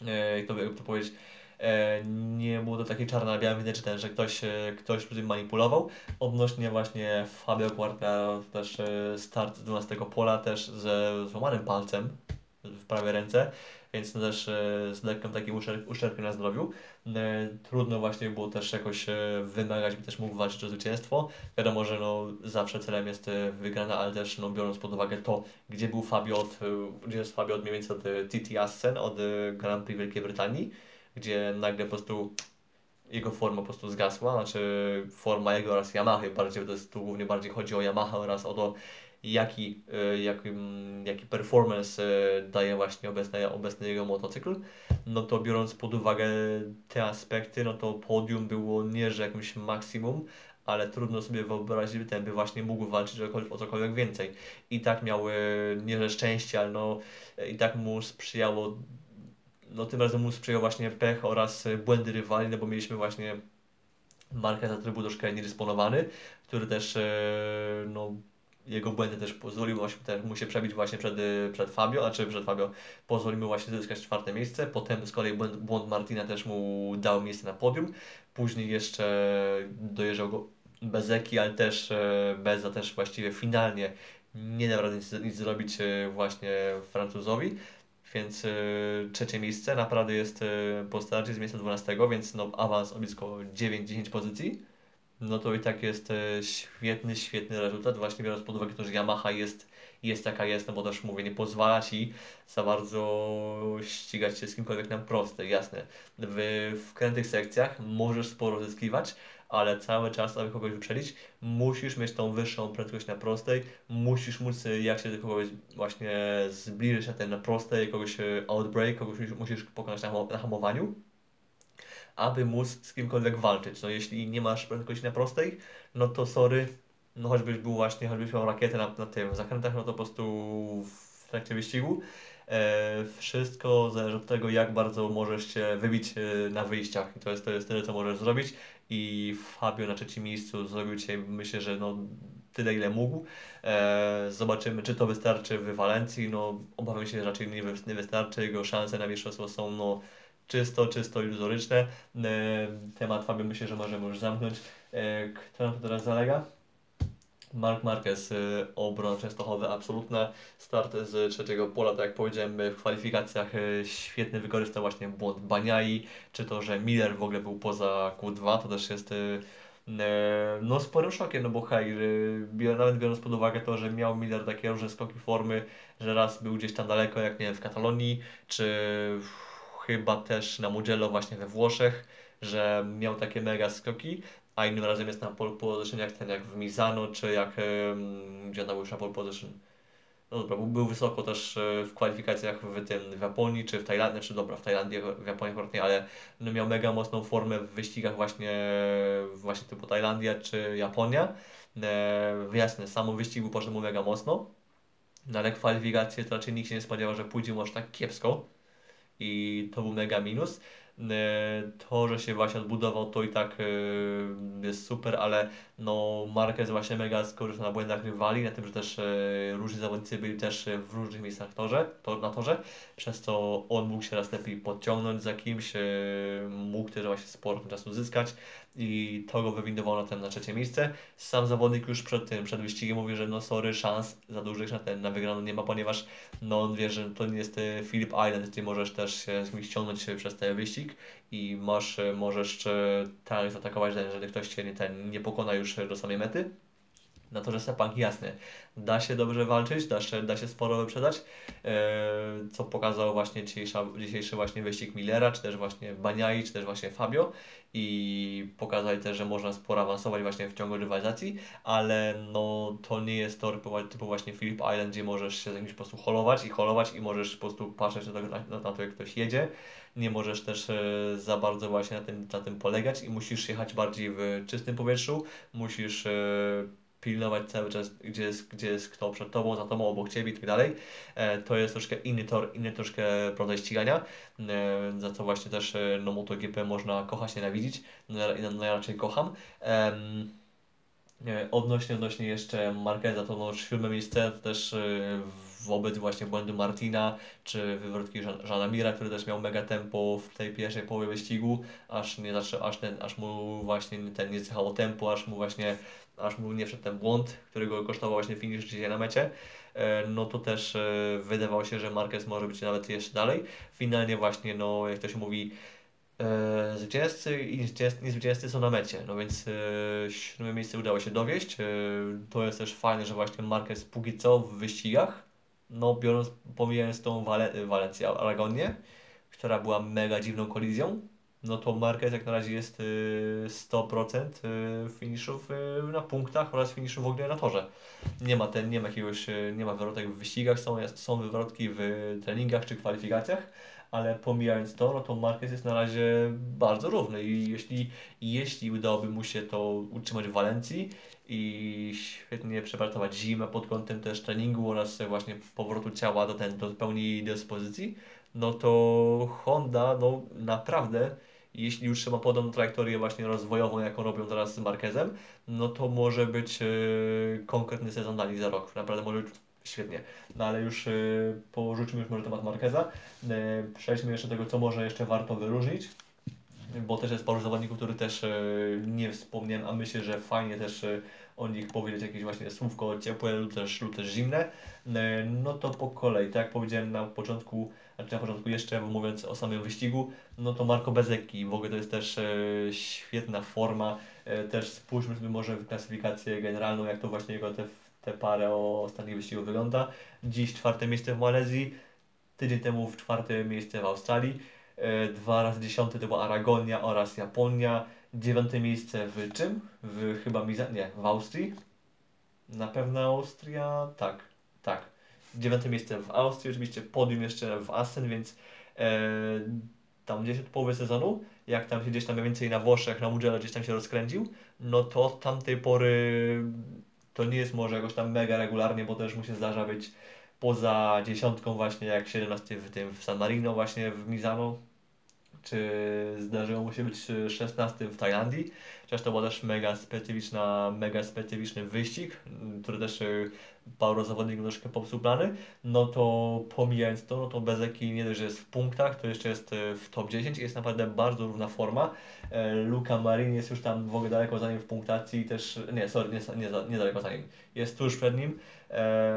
S1: e, jak, to, jak to powiedzieć, e, nie było to takie czarne na białym widać, że, ten, że ktoś, e, ktoś tym manipulował. Odnośnie właśnie Fabio Quartararo, też start z 12 pola, też ze złamanym palcem w prawej ręce więc też e, z lekkim takim uszczerbkiem na zdrowiu. E, trudno właśnie było też jakoś e, wymagać, by też mógł walczyć o zwycięstwo. Wiadomo, że no zawsze celem jest wygrana, ale też no, biorąc pod uwagę to, gdzie był Fabio od, gdzie jest Fabio od mniej więcej od TT Assen, od Grand Prix Wielkiej Brytanii, gdzie nagle po prostu jego forma po prostu zgasła, znaczy forma jego oraz Yamaha bardziej, to jest tu głównie bardziej chodzi o Yamaha oraz o to, jaki, e, jaki, jaki performance e, daje właśnie obecny, obecny jego motocykl, no to biorąc pod uwagę te aspekty, no to podium było nie, że jakimś maksimum, ale trudno sobie wyobrazić, by ten by właśnie mógł walczyć o, o cokolwiek więcej. I tak miał e, nie że szczęście, ale no i tak mu sprzyjało, no tym razem mu sprzyjał właśnie pech oraz błędy rywali, no bo mieliśmy właśnie markę za trybu troszkę niedysponowany, który też no jego błędy też pozwoliły mu się przebić właśnie przed, przed Fabio, znaczy przed Fabio pozwolił właśnie zyskać czwarte miejsce, potem z kolei błąd, błąd Martina też mu dał miejsce na podium, później jeszcze dojeżdżał go Bezeki, ale też e, Beza też właściwie finalnie nie dał rady nic, nic zrobić e, właśnie Francuzowi, więc y, trzecie miejsce naprawdę jest y, po starcie z miejsca 12, więc no, awans o blisko 9-10 pozycji no to i tak jest e, świetny, świetny rezultat, właśnie biorąc pod uwagę to, że Yamaha jest, jest jaka jest, no bo też mówię, nie pozwala Ci za bardzo ścigać się z kimkolwiek na proste, jasne. W wkrętych sekcjach możesz sporo zyskiwać, ale cały czas, aby kogoś wyprzedzić, musisz mieć tą wyższą prędkość na prostej, musisz móc jak się do kogoś właśnie zbliżyć na ten na prostej, kogoś e, outbreak, kogoś musisz pokonać na, na hamowaniu aby móc z kimkolwiek walczyć. No jeśli nie masz prędkości na prostej, no to sorry, no choćbyś był właśnie, choćbyś miał rakietę na, na tym zakrętach, no to po prostu w trakcie wyścigu, E, wszystko zależy od tego, jak bardzo możesz się wybić e, na wyjściach. I to jest, to jest tyle, co możesz zrobić. I Fabio na trzecim miejscu zrobił dzisiaj, myślę, że no, tyle, ile mógł. E, zobaczymy, czy to wystarczy w Walencji. No, obawiam się, że raczej nie, nie wystarczy. Jego szanse na mistrzostwo są no, czysto, czysto iluzoryczne. E, temat Fabio myślę, że możemy już zamknąć. E, kto nam teraz zalega? Mark Marquez, y, obrona Częstochowy, absolutna. Start z trzeciego pola, tak jak powiedziałem w kwalifikacjach, świetny wykorzystał właśnie błąd Baniai, czy to, że Miller w ogóle był poza Q2, to też jest no sporym szokiem, no bo hej, nawet biorąc pod uwagę to, że miał Miller takie różne skoki formy, że raz był gdzieś tam daleko, jak nie wiem, w Katalonii, czy chyba też na Mugello właśnie we Włoszech, że miał takie mega skoki, a innym razem jest na pole position jak ten, jak w Mizano, czy jak, gdzie on był już na pole position. No dobra, był, był wysoko też e, w kwalifikacjach w tym, w Japonii, czy w Tajlandii, czy dobra, w Tajlandii, w Japonii akurat nie, ale no miał mega mocną formę w wyścigach właśnie, właśnie typu Tajlandia, czy Japonia. E, jasne, samo wyścig był poszedł mu mega mocno, no ale kwalifikacje to raczej nikt się nie spodziewał, że pójdzie mu aż tak kiepsko i to był mega minus. E, to, że się właśnie odbudował, to i tak e, jest super, ale no Marquez właśnie mega skorzystał na błędach rywali, na tym, że też e, różni zawodnicy byli też w różnych miejscach torze, to, na torze, przez co on mógł się raz lepiej podciągnąć za kimś, mógł też właśnie sporo czasu zyskać i to go wywindowało na, ten, na trzecie miejsce. Sam zawodnik już przed tym, przed wyścigiem mówi, że no sorry, szans za dużych na ten, na wygraną nie ma, ponieważ no on wie, że to nie jest Philip Island, gdzie możesz też się ściągnąć przez ten wyścig i masz, możesz tak zaatakować, że ktoś Cię nie, ten, nie pokona już do samej mety, na to, że Sepang jasny, da się dobrze walczyć, da się, da się sporo wyprzedać, e, co pokazał właśnie dzisiejsza, dzisiejszy właśnie wyścig Millera, czy też właśnie Baniai, czy też właśnie Fabio i pokazali też, że można sporo awansować właśnie w ciągu rywalizacji, ale no to nie jest tor typu właśnie Philip Island, gdzie możesz się z jakimś po prostu holować i holować i możesz po prostu patrzeć na to, na, na to jak ktoś jedzie, nie możesz też e, za bardzo właśnie na tym, na tym polegać i musisz jechać bardziej w czystym powietrzu, musisz e, pilnować cały czas, gdzie jest, gdzie jest kto przed tobą, za tobą, obok ciebie i tak dalej. E, to jest troszkę inny tor, inny troszkę rodzaj ścigania, e, za co właśnie też e, no, MotoGP można kochać, nienawidzić. No, najraczej kocham. Odnośnie, odnośnie jeszcze Marqueza, to no, siódme miejsce to też e, wobec właśnie błędu Martina, czy wywrotki Żana Mira, który też miał mega tempo w tej pierwszej połowie wyścigu, aż nie aż, ten, aż mu właśnie ten nie cechało tempo, aż mu właśnie aż mu nie wszedł ten błąd, który go kosztował właśnie finish dzisiaj na mecie, e, no to też e, wydawało się, że Marquez może być nawet jeszcze dalej. Finalnie właśnie, no jak to się mówi, e, zwycięzcy i niezwycięzcy są na mecie, no więc siódme miejsce udało się dowieść. To jest też fajne, że właśnie Marquez póki co w wyścigach, no biorąc, pomijając tą Wale Walencję Aragonię, która była mega dziwną kolizją, no to Marquez jak na razie jest 100% y, y, finiszów y, na punktach oraz finiszów w ogóle na torze. Nie ma ten, nie ma jakiegoś, nie ma wywrotek w wyścigach, są, są wywrotki w treningach czy kwalifikacjach, ale pomijając to, no to Marquez jest na razie bardzo równy i jeśli, jeśli udałoby mu się to utrzymać w Walencji i świetnie przepracować zimę pod kątem też treningu oraz właśnie powrotu ciała do, ten, do pełni dyspozycji, no to Honda no naprawdę jeśli już trzeba podobną trajektorię właśnie rozwojową, jaką robią teraz z Marquezem, no to może być yy, konkretny sezon dali za rok. Naprawdę może świetnie. No ale już yy, porzućmy już może temat Marqueza. Yy, przejdźmy jeszcze do tego, co może jeszcze warto wyróżnić. Bo też jest paru zawodników, który też yy, nie wspomniałem, a myślę, że fajnie też yy, o nich powiedzieć jakieś właśnie słówko ciepłe lub też, lub też zimne. Yy, no to po kolei, tak jak powiedziałem na początku, znaczy na początku jeszcze mówiąc o samym wyścigu, no to Marco Bezeki, w ogóle to jest też e, świetna forma, e, też spójrzmy sobie może w klasyfikację generalną, jak to właśnie jego te, te parę o ostatnich wyścigu wygląda. Dziś czwarte miejsce w Malezji, tydzień temu w czwarte miejsce w Australii, e, dwa razy dziesiąte to była Aragonia oraz Japonia, dziewiąte miejsce w czym? W chyba Miza... nie, w Austrii. Na pewno Austria, tak, tak dziewiąte miejsce w Austrii, oczywiście podium jeszcze w Assen, więc e, tam gdzieś od połowy sezonu, jak tam się gdzieś tam więcej na Włoszech, na Mugello gdzieś tam się rozkręcił, no to od tamtej pory to nie jest może jakoś tam mega regularnie, bo też mu się zdarza być poza dziesiątką właśnie jak 17 w tym w San Marino właśnie w Mizano, czy zdarzyło mu się być 16 w Tajlandii, chociaż to była też mega specyficzna, mega specyficzny wyścig, który też paru zawodników troszkę popsuł plany, no to pomijając to, no to Bezeki nie dość, że jest w punktach, to jeszcze jest y, w top 10 i jest naprawdę bardzo równa forma. E, Luka Marin jest już tam w ogóle daleko za nim w punktacji też, nie, sorry, nie, nie, nie daleko za nim, jest tuż przed nim, e,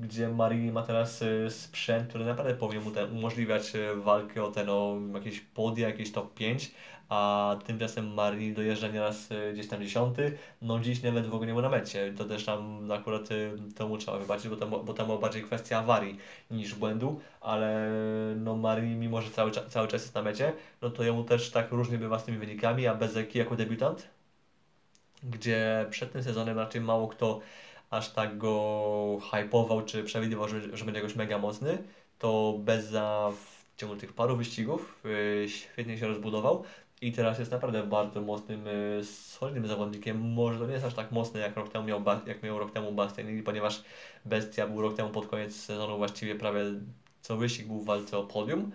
S1: gdzie Marini ma teraz sprzęt, który naprawdę powinien mu ten, umożliwiać walkę o ten, o jakieś podia, jakieś top 5, a tymczasem Marini dojeżdża nieraz y, gdzieś tam dziesiąty, no dziś nawet w ogóle nie był na mecie. To też tam akurat y, to mu trzeba wybaczyć, bo tam, bo tam była bardziej kwestia awarii niż błędu, ale no Marini mimo, że cały, cały czas jest na mecie, no to jemu też tak różnie bywa z tymi wynikami, a Bezeki jako debiutant, gdzie przed tym sezonem raczej mało kto aż tak go hypował, czy przewidywał, że, że będzie jakoś mega mocny, to Beza w ciągu tych paru wyścigów yy, świetnie się rozbudował. I teraz jest naprawdę bardzo mocnym, y, solidnym zawodnikiem. Może to nie jest aż tak mocny, jak rok temu miał, jak miał rok temu Bastianini, ponieważ Bestia był rok temu pod koniec sezonu właściwie prawie co wyścig był w walce o podium.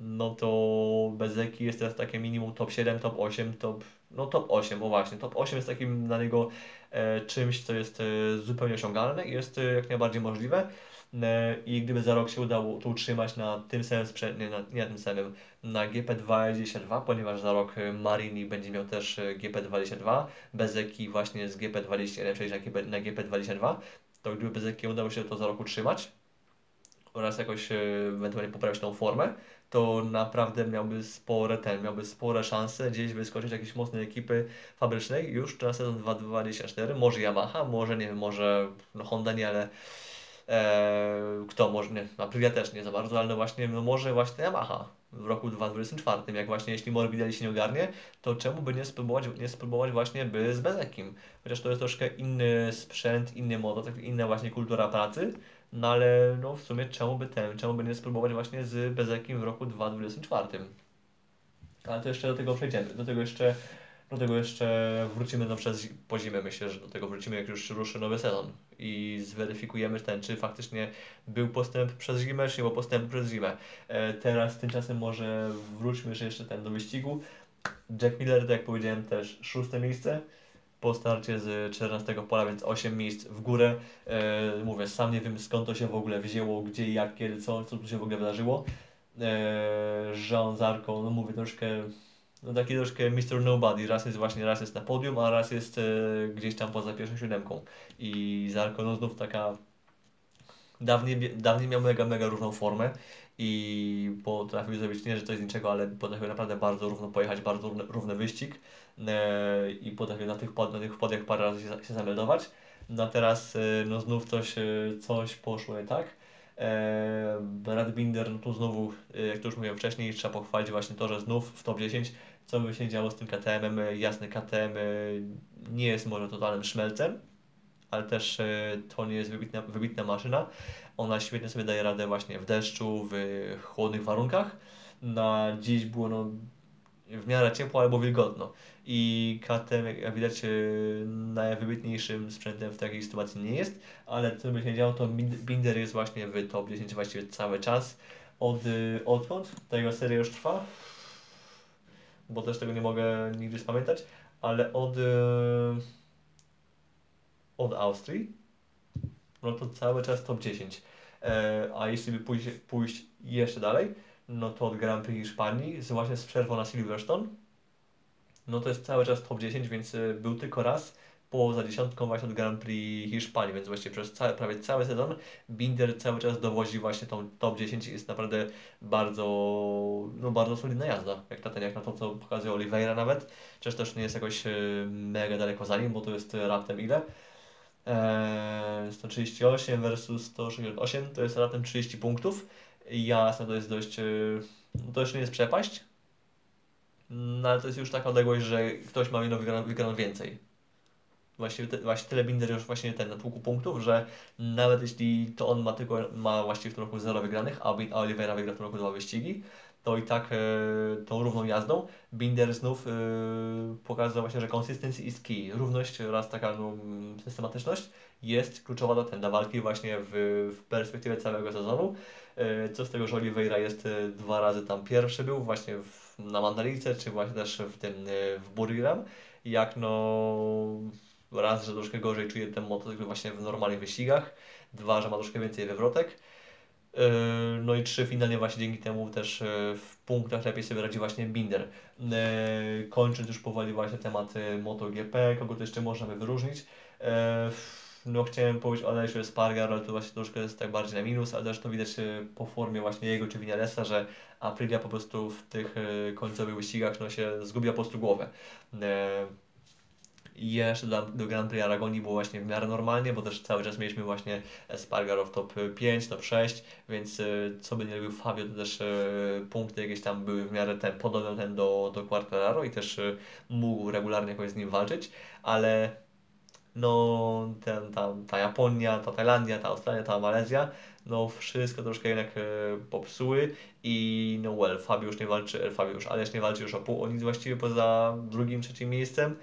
S1: No to Bezeki jest teraz takie minimum top 7, top 8, top, no top 8, bo właśnie, top 8 jest takim dla niego e, czymś, co jest e, zupełnie osiągalne i jest e, jak najbardziej możliwe. E, i gdyby za rok się udało to utrzymać na tym samym sprzęcie, nie, na, nie tym samym, na GP22, ponieważ za rok e, Marini będzie miał też e, GP22, Bezeki właśnie z GP21 przejść na, GP, na GP22, to gdyby Bezeki udało się to za rok utrzymać oraz jakoś ewentualnie poprawić tą formę, to naprawdę miałby spore ten, miałby spore szanse gdzieś wyskoczyć jakiejś mocnej ekipy fabrycznej już na sezon 2024, może Yamaha, może nie wiem, może no Honda nie, ale kto może, nie, Aprilia też nie za bardzo, ale no właśnie, no może właśnie Yamaha w roku 2024, jak właśnie jeśli Morbidelli się nie ogarnie, to czemu by nie spróbować, nie spróbować właśnie by z Bezekim, chociaż to jest troszkę inny sprzęt, inny motor, inna właśnie kultura pracy, no ale no w sumie czemu by ten, czemu by nie spróbować właśnie z Bezekim w roku 2024. Ale to jeszcze do tego przejdziemy, do tego jeszcze do tego jeszcze wrócimy no przez po zimę, myślę, że do tego wrócimy jak już ruszy nowy sezon i zweryfikujemy ten, czy faktycznie był postęp przez zimę, czy nie był postęp przez zimę. E, teraz tymczasem może wróćmy jeszcze ten do wyścigu. Jack Miller, tak jak powiedziałem, też szóste miejsce po starcie z 14 pola, więc 8 miejsc w górę. E, mówię, sam nie wiem skąd to się w ogóle wzięło, gdzie, jak, kiedy, co, co tu się w ogóle wydarzyło. E, Jean Zarko, no mówię, troszkę no taki troszkę Mr. Nobody. Raz jest właśnie, raz jest na podium, a raz jest e, gdzieś tam poza pierwszą siódemką. I Zarko no znów taka... Dawniej, dawniej miał mega, mega różną formę i potrafił zrobić nie, że coś z niczego, ale potrafił naprawdę bardzo równo pojechać, bardzo równy, równy wyścig e, i potrafił na tych, pod, na tych podiach parę razy się, się zameldować. No a teraz e, no znów coś, e, coś poszło nie tak. E, Brad Binder, no tu znowu, e, jak to już mówiłem wcześniej, trzeba pochwalić właśnie to, że znów w top 10, co by się działo z tym KTM-em, e, jasny KTM nie jest może totalnym szmelcem, ale też to nie jest wybitna, wybitna maszyna. Ona świetnie sobie daje radę właśnie w deszczu, w chłodnych warunkach. Na dziś było no, w miarę ciepło albo wilgotno. I KTM, jak widać, e, najwybitniejszym sprzętem w takiej sytuacji nie jest, ale co by się działo, to Binder jest właśnie w top 10 właściwie cały czas. Od, e, odkąd ta jego seria już trwa? Bo też tego nie mogę nigdy spamiętać, ale od, e, od Austrii, no to cały czas top 10. A jeśli by pójść, pójść jeszcze dalej, no to od Grand Prix Hiszpanii, właśnie z przerwą na Silverstone, no to jest cały czas top 10, więc y, był tylko raz poza dziesiątką właśnie od Grand Prix Hiszpanii, więc właściwie przez cały, prawie cały sezon Binder cały czas dowozi właśnie tą top 10 i jest naprawdę bardzo, no bardzo solidna jazda, jak na ten, jak na to, co pokazuje Oliveira nawet, chociaż też nie jest jakoś y, mega daleko za nim, bo to jest raptem ile? Eee, 138 versus 168 to jest raptem 30 punktów Jasne, to jest dość, y, to jeszcze nie jest przepaść, no ale to jest już taka odległość, że ktoś ma wygraną, wygraną więcej. Właściwie, te, właśnie tyle Binder już właśnie ten natłuku punktów, że nawet jeśli to on ma tylko, ma właściwie w tym roku 0 wygranych, a Oliveira wygra w tym roku dwa wyścigi, to i tak e, tą równą jazdą Binder znów e, pokazał właśnie, że consistency is key. Równość oraz taka no, systematyczność jest kluczowa do, ten, walki właśnie w, w perspektywie całego sezonu. E, co z tego, że Oliveira jest dwa razy tam pierwszy był właśnie w, na Mandalice, czy właśnie też w tym w Buriram. Jak no raz, że troszkę gorzej czuje ten motocykl właśnie w normalnych wyścigach, dwa, że ma troszkę więcej wywrotek. No i trzy, finalnie właśnie dzięki temu też w punktach lepiej sobie radzi właśnie Binder. Kończąc już powoli właśnie temat MotoGP, kogo to jeszcze można wyróżnić. No chciałem powiedzieć o Alesiu Spargar, ale to właśnie troszkę jest tak bardziej na minus, ale też to widać po formie właśnie jego czy Vinalesa, że Aprilia po prostu w tych końcowych wyścigach no się zgubiła po prostu głowę. I jeszcze do, do Grand Prix Aragonii było właśnie w miarę normalnie, bo też cały czas mieliśmy właśnie Spargaro w top 5, top 6, więc y, co by nie robił Fabio, to też y, punkty jakieś tam były w miarę ten, podobne ten do, do Quartararo i też mógł regularnie jakoś z nim walczyć, ale no ten, ta, ta Japonia, ta Tajlandia, ta Australia, ta Malezja, no wszystko troszkę jednak popsuły i no well, już nie walczy, Fabio już, Aleś nie walczy już o pół o nic właściwie poza drugim, trzecim miejscem,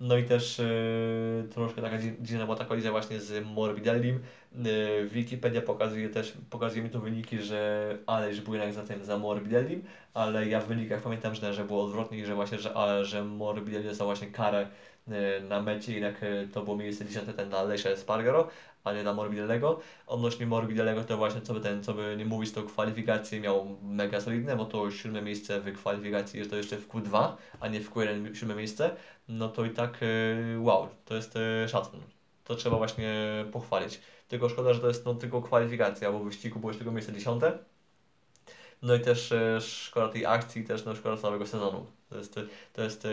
S1: no i też yy, troszkę taka dziwna była ta kolizja właśnie z Morbidellim. Yy, Wikipedia pokazuje też, pokazuje mi tu wyniki, że Aleš był jednak za tym, za Morbidellim, ale ja w wynikach pamiętam, że, że było odwrotnie i że właśnie, że, ale, że Morbidelli dostał właśnie karę yy, na mecie, jednak to było miejsce 10 ten na Lesie Spargaro, a nie na Morbidelego. Odnośnie Morbidelego to właśnie co by ten, co by nie mówić, to kwalifikacje miał mega solidne, bo to siódme miejsce w kwalifikacji jest to jeszcze w Q2, a nie w Q1 siódme miejsce, no to i tak y, wow, to jest y, szacun. To trzeba właśnie pochwalić. Tylko szkoda, że to jest no, tylko kwalifikacja, bo w wyścigu było tylko miejsce dziesiąte. No i też y, szkoda tej akcji, też no, szkoda całego sezonu. To jest, to jest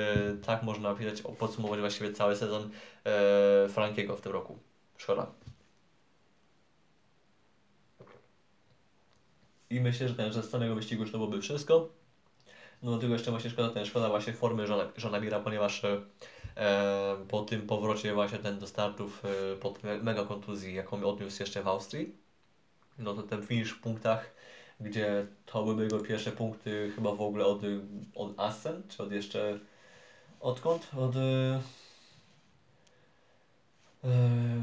S1: tak można opisać, podsumować właściwie cały sezon e, Frankiego w tym roku. Szkoda. I myślę, że, ten, że z samego wyścigu już to byłoby wszystko. No tylko jeszcze właśnie szkoda, ten, szkoda właśnie formy żona, Mira, ponieważ e, po tym powrocie właśnie ten do startów e, po mega kontuzji, jaką odniósł jeszcze w Austrii, no to ten finish w punktach, gdzie to były jego pierwsze punkty chyba w ogóle od, od Assen, czy od jeszcze odkąd? Od e,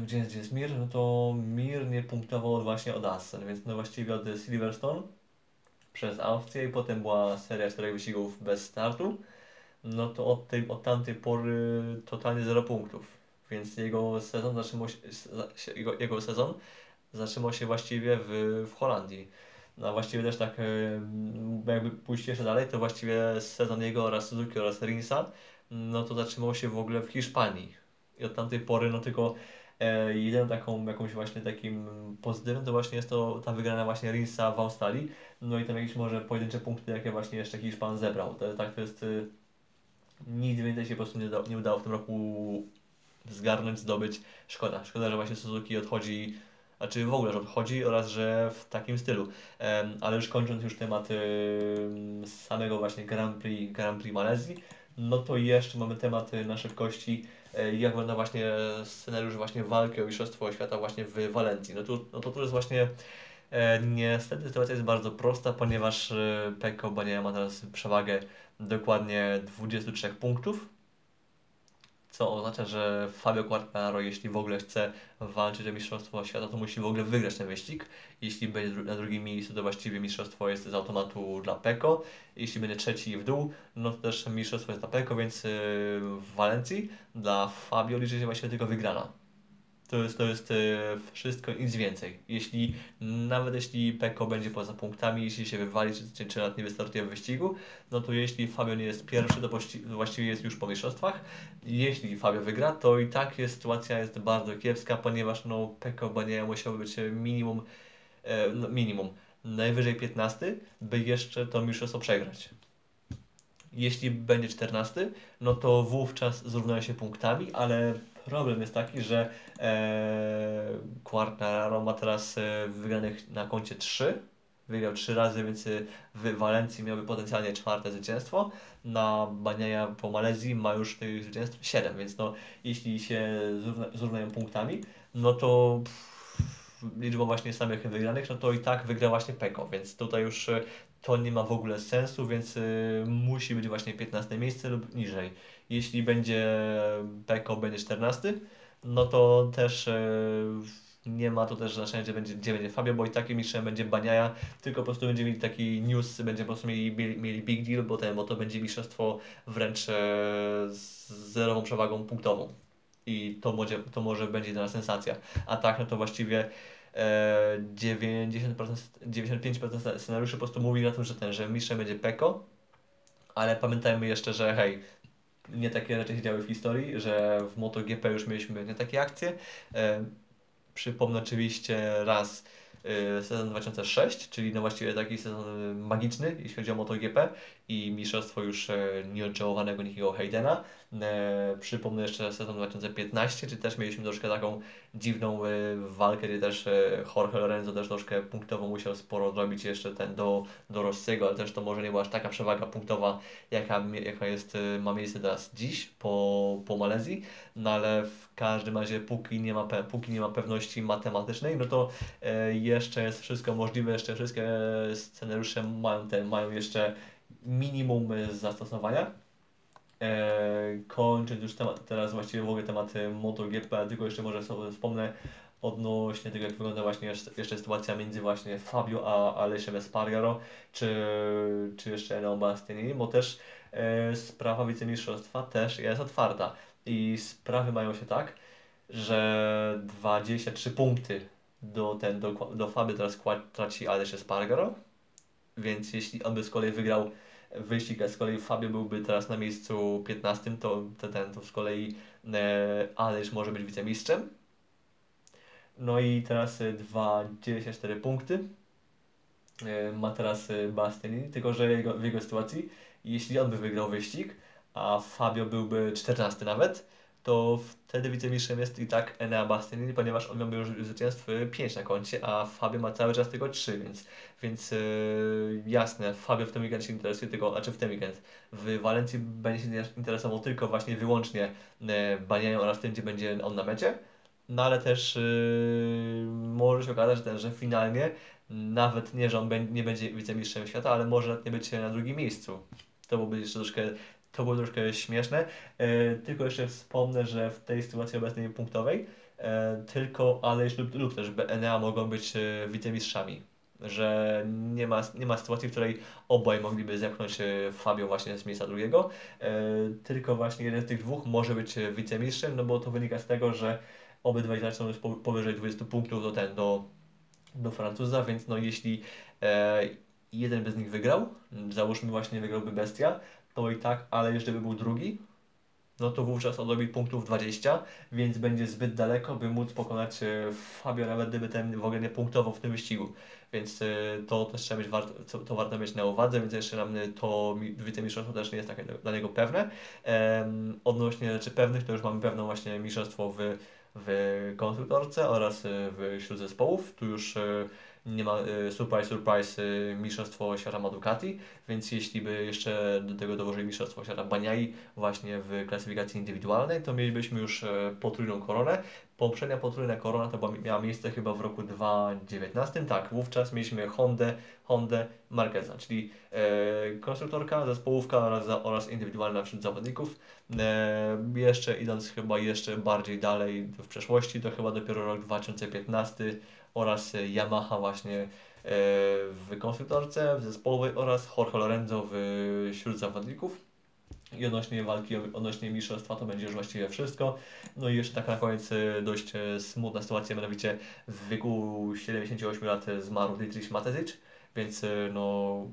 S1: gdzie, jest, gdzie jest Mir? No to Mir nie punktował właśnie od Assen, więc no właściwie od Silverstone przez Austrię i potem była seria czterech wyścigów bez startu, no to od, tej, od tamtej pory totalnie zero punktów. Więc jego sezon zatrzymał się, jego, jego sezon zatrzymał się właściwie w, w Holandii. No właściwie też tak, jakby pójść jeszcze dalej, to właściwie sezon jego oraz Suzuki oraz Rinsa, no to zatrzymał się w ogóle w Hiszpanii. I od tamtej pory no tylko E, jeden taką jakąś właśnie takim pozytywem to właśnie jest to ta wygrana właśnie Rinsa w Australii. No i tam jakieś może pojedyncze punkty, jakie właśnie jeszcze Hiszpan zebrał. To, tak to jest y, nic więcej się po prostu nie, nie udało w tym roku zgarnąć, zdobyć. Szkoda. Szkoda, że właśnie Suzuki odchodzi znaczy w ogóle, że odchodzi oraz, że w takim stylu. Um, ale już kończąc już temat y, samego właśnie Grand Prix, Grand Prix Malezji, no to jeszcze mamy tematy na szybkości E, jak wygląda właśnie scenariusz właśnie walki o Mistrzostwo Świata właśnie w Walencji. No, tu, no to tu jest właśnie e, niestety sytuacja jest bardzo prosta, ponieważ e, Pekko Bania ma teraz przewagę dokładnie 23 punktów co oznacza, że Fabio Quartararo, jeśli w ogóle chce walczyć o Mistrzostwo Świata, to musi w ogóle wygrać ten wyścig. Jeśli będzie na drugim miejscu, to właściwie Mistrzostwo jest z automatu dla Peko. Jeśli będzie trzeci w dół, no to też Mistrzostwo jest dla Peko, więc yy, w Walencji dla Fabio liczy się właściwie tylko wygrana. To jest, to jest e, wszystko i nic więcej. Jeśli, nawet jeśli Peko będzie poza punktami, jeśli się wywali, czy, czy, czy nawet nie wystartuje w wyścigu, no to jeśli Fabio nie jest pierwszy, to właściwie jest już po mistrzostwach. Jeśli Fabio wygra, to i tak jest, sytuacja jest bardzo kiepska, ponieważ no, Peko Bania musiał być minimum, e, no, minimum, najwyżej 15, by jeszcze to mistrzostwo przegrać. Jeśli będzie 14, no to wówczas zrównają się punktami, ale Problem jest taki, że e, Quartararo ma teraz e, wygranych na koncie 3. Wygrał 3 razy, więc e, w Walencji miałby potencjalnie czwarte zwycięstwo. Na Baniaja po Malezji ma już tych zwycięstw 7, więc no, jeśli się zrówna, zrównają punktami, no to liczbą właśnie samych wygranych, no to i tak wygra właśnie Peko, więc tutaj już e, to nie ma w ogóle sensu, więc y, musi być właśnie 15 miejsce lub niżej. Jeśli będzie Peko będzie 14, no to też y, nie ma to też znaczenia, gdzie będzie, gdzie będzie Fabio, bo i takim mistrzem będzie Baniaja, tylko po prostu będzie mieli taki news, będzie po prostu mieli, mieli big deal, bo, ten, bo to będzie mistrzostwo wręcz e, z zerową przewagą punktową. I to może, to może będzie dla nas sensacja. A tak, no to właściwie 90%, 95% scenariuszy po prostu mówi na tym, że ten, że mistrzem będzie Peko, ale pamiętajmy jeszcze, że hej, nie takie rzeczy się działy w historii, że w MotoGP już mieliśmy nie takie akcje. E, przypomnę oczywiście raz Y, sezon 2006, czyli no właściwie taki sezon magiczny, jeśli chodzi o MotoGP i mistrzostwo już e, nieodżałowanego Nickiego Haydena. E, przypomnę jeszcze sezon 2015, czy też mieliśmy troszkę taką dziwną e, walkę, gdzie też Jorge Lorenzo też troszkę punktowo musiał sporo zrobić jeszcze ten do, do Rossiego, ale też to może nie była aż taka przewaga punktowa, jaka, jaka jest, ma miejsce teraz dziś po, po Malezji, no ale w każdym razie póki nie ma, póki nie ma pewności matematycznej, no to jeszcze jest wszystko możliwe, jeszcze wszystkie scenariusze mają, ten, mają jeszcze minimum zastosowania. E, kończąc już temat, teraz właściwie w ogóle temat MotoGP, tylko jeszcze może sobie wspomnę odnośnie tego, jak wygląda właśnie jeszcze, jeszcze sytuacja między właśnie Fabio a Alessio Espargaro, czy, czy jeszcze Eneo Bastianini, bo też e, sprawa wicemistrzostwa też jest otwarta i sprawy mają się tak, że 23 punkty do, ten, do, do Faby teraz traci Alessio Espargaro, więc jeśli on by z kolei wygrał wyścig, a z kolei Fabio byłby teraz na miejscu 15, to, ten, to z kolei e, Alesz może być wicemistrzem. No i teraz 24 e, punkty e, ma teraz e, Bastianini, tylko że jego, w jego sytuacji, jeśli on by wygrał wyścig, a Fabio byłby 14 nawet, to wtedy wicemistrzem jest i tak Enea Bastianini, ponieważ on miałby już zwycięstw 5 na koncie, a Fabio ma cały czas tylko 3, więc, więc yy, jasne, Fabio w tym weekend się interesuje tylko, znaczy w ten weekend, w Walencji będzie się interesował tylko właśnie wyłącznie yy, Baniają oraz tym, gdzie będzie on na mecie, no ale też yy, może się okazać, że, że finalnie nawet nie, że on nie będzie wicemistrzem świata, ale może nie być na drugim miejscu. To byłoby jeszcze troszkę to było troszkę śmieszne. E, tylko jeszcze wspomnę, że w tej sytuacji obecnej punktowej e, tylko Aleix lub, lub też BNA mogą być e, wicemistrzami. Że nie ma, nie ma sytuacji, w której obaj mogliby zepchnąć Fabio właśnie z miejsca drugiego. Tylko właśnie jeden z tych dwóch może być wicemistrzem, no bo to wynika z tego, że obydwaj gracze są powyżej 20 punktów do ten, do, do Francuza, więc no jeśli jeden by z nich wygrał, załóżmy właśnie wygrałby Bestia, to i tak, ale jeszcze by był drugi, no to wówczas odrobi punktów 20, więc będzie zbyt daleko, by móc pokonać e, Fabio, nawet gdyby ten w ogóle nie punktował w tym wyścigu. Więc e, to też trzeba mieć warto, to warto mieć na uwadze, więc jeszcze nam to wicemistrzostwo też nie jest takie dla niego pewne. odnośnie rzeczy pewnych, to już mamy pewną właśnie mistrzostwo w, w konstruktorce oraz e, w wśród zespołów. Tu już nie ma, y, surprise, surprise, y, mistrzostwo świata ma Ducati, więc jeśli by jeszcze do tego dołożyli mistrzostwo świata Baniai właśnie w klasyfikacji indywidualnej, to mielibyśmy już e, potrójną koronę. Poprzednia potrójna korona to była, miała miejsce chyba w roku 2019, tak, wówczas mieliśmy Hondę, Hondę Marqueza, czyli e, konstruktorka, zespołówka oraz, oraz indywidualna wśród zawodników. E, jeszcze idąc chyba jeszcze bardziej dalej w przeszłości, to chyba dopiero rok 2015 oraz Yamaha właśnie e, w konstruktorce, w zespołowej oraz Jorge Lorenzo wśród zawodników. I odnośnie walki, odnośnie mistrzostwa to będzie już właściwie wszystko. No i jeszcze taka na koniec e, dość e, smutna sytuacja, mianowicie w wieku 78 lat zmarł Dietrich Matezic, więc no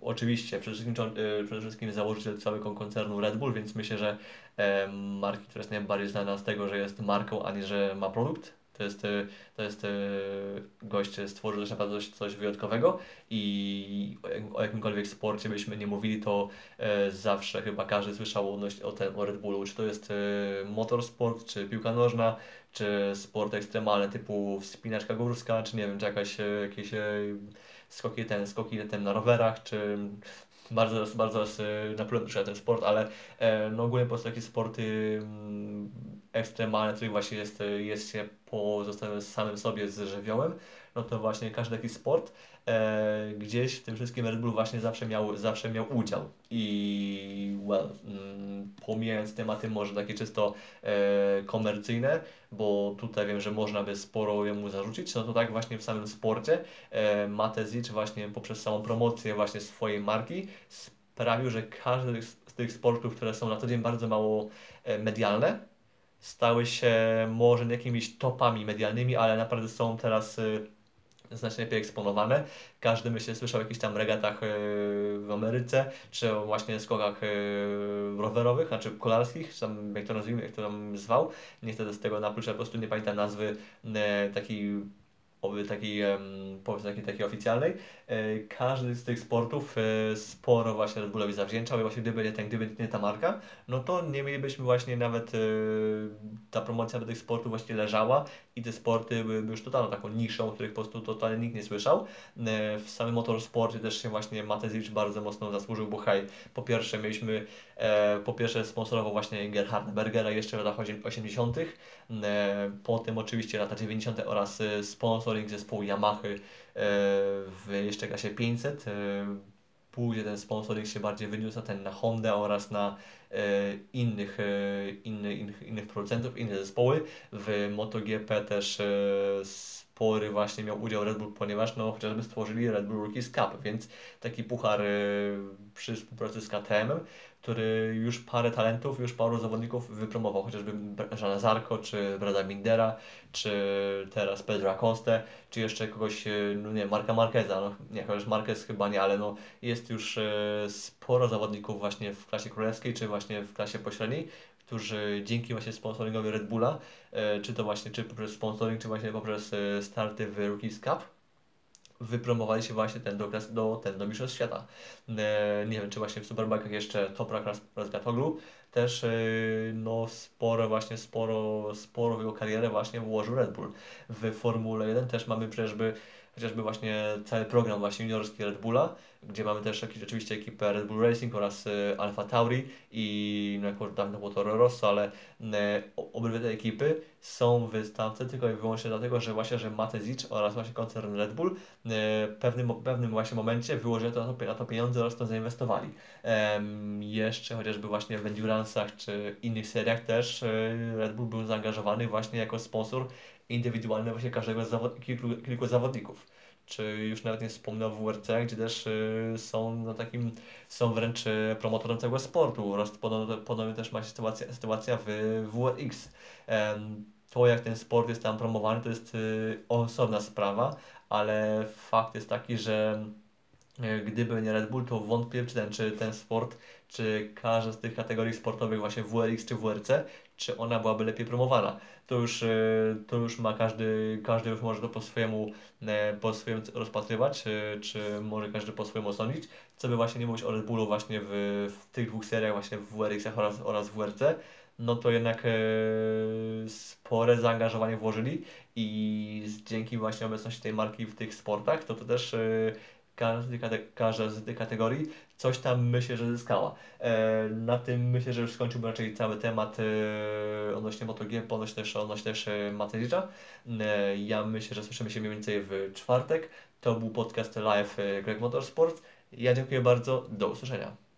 S1: oczywiście przede wszystkim, przede wszystkim założyciel całego koncernu Red Bull, więc myślę, że marki, która jest najbardziej znana z tego, że jest marką, ani że ma produkt, to jest, e, to jest e, gość stworzył też naprawdę coś, wyjątkowego i o jakimkolwiek sporcie byśmy nie mówili, to e, zawsze chyba każdy słyszał o, o, ten, o Red Bullu, czy to jest motorsport, czy piłka nożna, czy sport ekstremalny typu wspinaczka górska, czy nie wiem, czy jakaś, jakieś skoki, ten, skoki ten na rowerach, czy bardzo, bardzo jest na ten sport, ale no ogólnie po prostu takie sporty mm, ekstremalne, który właśnie jest, jest się pozostawionym samym sobie z żywiołem, no to właśnie każdy taki sport e, gdzieś w tym wszystkim Red Bull właśnie zawsze miał, zawsze miał udział. I well, mm, pomijając tematy może takie czysto e, komercyjne, bo tutaj wiem, że można by sporo jemu zarzucić, no to tak właśnie w samym sporcie e, Matezic właśnie poprzez samą promocję właśnie swojej marki sprawił, że każdy z tych sportów, które są na co dzień bardzo mało e, medialne, stały się może jakimiś topami medialnymi, ale naprawdę są teraz y, znacznie lepiej eksponowane. Każdy myślę słyszał o jakichś tam regatach y, w Ameryce, czy właśnie skokach y, rowerowych, znaczy kolarskich, czy tam jak to nazwijmy, jak to tam zwał. Nie chcę z tego napluć, po prostu nie pamiętam nazwy taki takiej, powiedzmy takiej, takiej oficjalnej, e, każdy z tych sportów e, sporo właśnie Red Bullowi zawdzięczał i właśnie gdyby nie, ten, gdyby nie ta marka, no to nie mielibyśmy właśnie nawet, e, ta promocja do tych sportów właśnie leżała i te sporty byłyby już totalną taką niszą, o których po prostu totalnie nikt nie słyszał. W samym motorsporcie też się właśnie Matezicz bardzo mocno zasłużył, bo hej, po pierwsze mieliśmy, po pierwsze sponsorował właśnie Gerharda Bergera jeszcze w latach 80., potem oczywiście lata 90. oraz sponsor sponsoring zespołu Yamaha e, w jeszcze klasie 500. E, później ten sponsoring się bardziej wyniósł ten na Honda oraz na e, innych, innych, innych, innych producentów, inne zespoły. W MotoGP też spory właśnie miał udział Red Bull, ponieważ no, chociażby stworzyli Red Bull Rookies Cup, więc taki puchar przy współpracy z KTM który już parę talentów, już paru zawodników wypromował, chociażby Żana Zarko, czy Brada Mindera, czy teraz Pedro Acoste, czy jeszcze kogoś, e, no nie Marka Marqueza, no nie, chociaż Marquez chyba nie, ale no jest już e, sporo zawodników właśnie w klasie królewskiej, czy właśnie w klasie pośredniej, którzy dzięki właśnie sponsoringowi Red Bulla, e, czy to właśnie czy poprzez sponsoring, czy właśnie poprzez starty w Rookies Cup, wypromowali się właśnie ten do, do, ten, do Mistrzostw Świata. E, nie wiem, czy właśnie w Superbike'ach jeszcze Toprak Razgatoglu też e, no sporo właśnie, sporo, sporo jego karierę właśnie włożył Red Bull. W Formule 1 też mamy chociażby chociażby właśnie cały program właśnie juniorski Red Bulla, gdzie mamy też jakieś, oczywiście ekipę Red Bull Racing oraz y, Alfa Tauri i no jak dawno było Rosso, ale y, obydwie te ekipy są w tylko i wyłącznie dlatego, że właśnie, że Matezic oraz właśnie koncern Red Bull y, w pewnym, pewnym właśnie momencie wyłożyli to, na to pieniądze oraz to zainwestowali. jeszcze chociażby właśnie w Endurance'ach czy innych seriach też Red Bull był zaangażowany właśnie jako sponsor indywidualny właśnie każdego zawod kilku, kilku zawodników. Czy już nawet nie wspomnę o WRC, gdzie też y, są na takim, są wręcz y, promotorem całego sportu oraz podobno, podobnie też ma się sytuacja, sytuacja w WRX. to jak ten sport jest tam promowany to jest y, osobna sprawa, ale fakt jest taki, że y, gdyby nie Red Bull, to wątpię, czy ten, czy ten sport, czy każda z tych kategorii sportowych, właśnie WRX czy WRC, czy ona byłaby lepiej promowana. To już, e, to już ma każdy, każdy już może to po swojemu, e, po swojemu rozpatrywać, e, czy może każdy po swojemu osądzić. Co by właśnie nie mówić o Red Bullu właśnie w, w tych dwóch seriach, właśnie w WRX-ach oraz, oraz w WRC, no to jednak spore zaangażowanie włożyli i dzięki właśnie obecności tej marki w tych sportach, to to też e, każda z tych kategorii coś tam myślę, że zyskała. E, na tym myślę, że już skończyłbym raczej cały temat e, odnośnie MotoGP, odnośnie też, odnośnie też e, Matejicza. E, ja myślę, że słyszymy się mniej więcej w czwartek. To był podcast live Greg Motorsports. Ja dziękuję bardzo, do usłyszenia.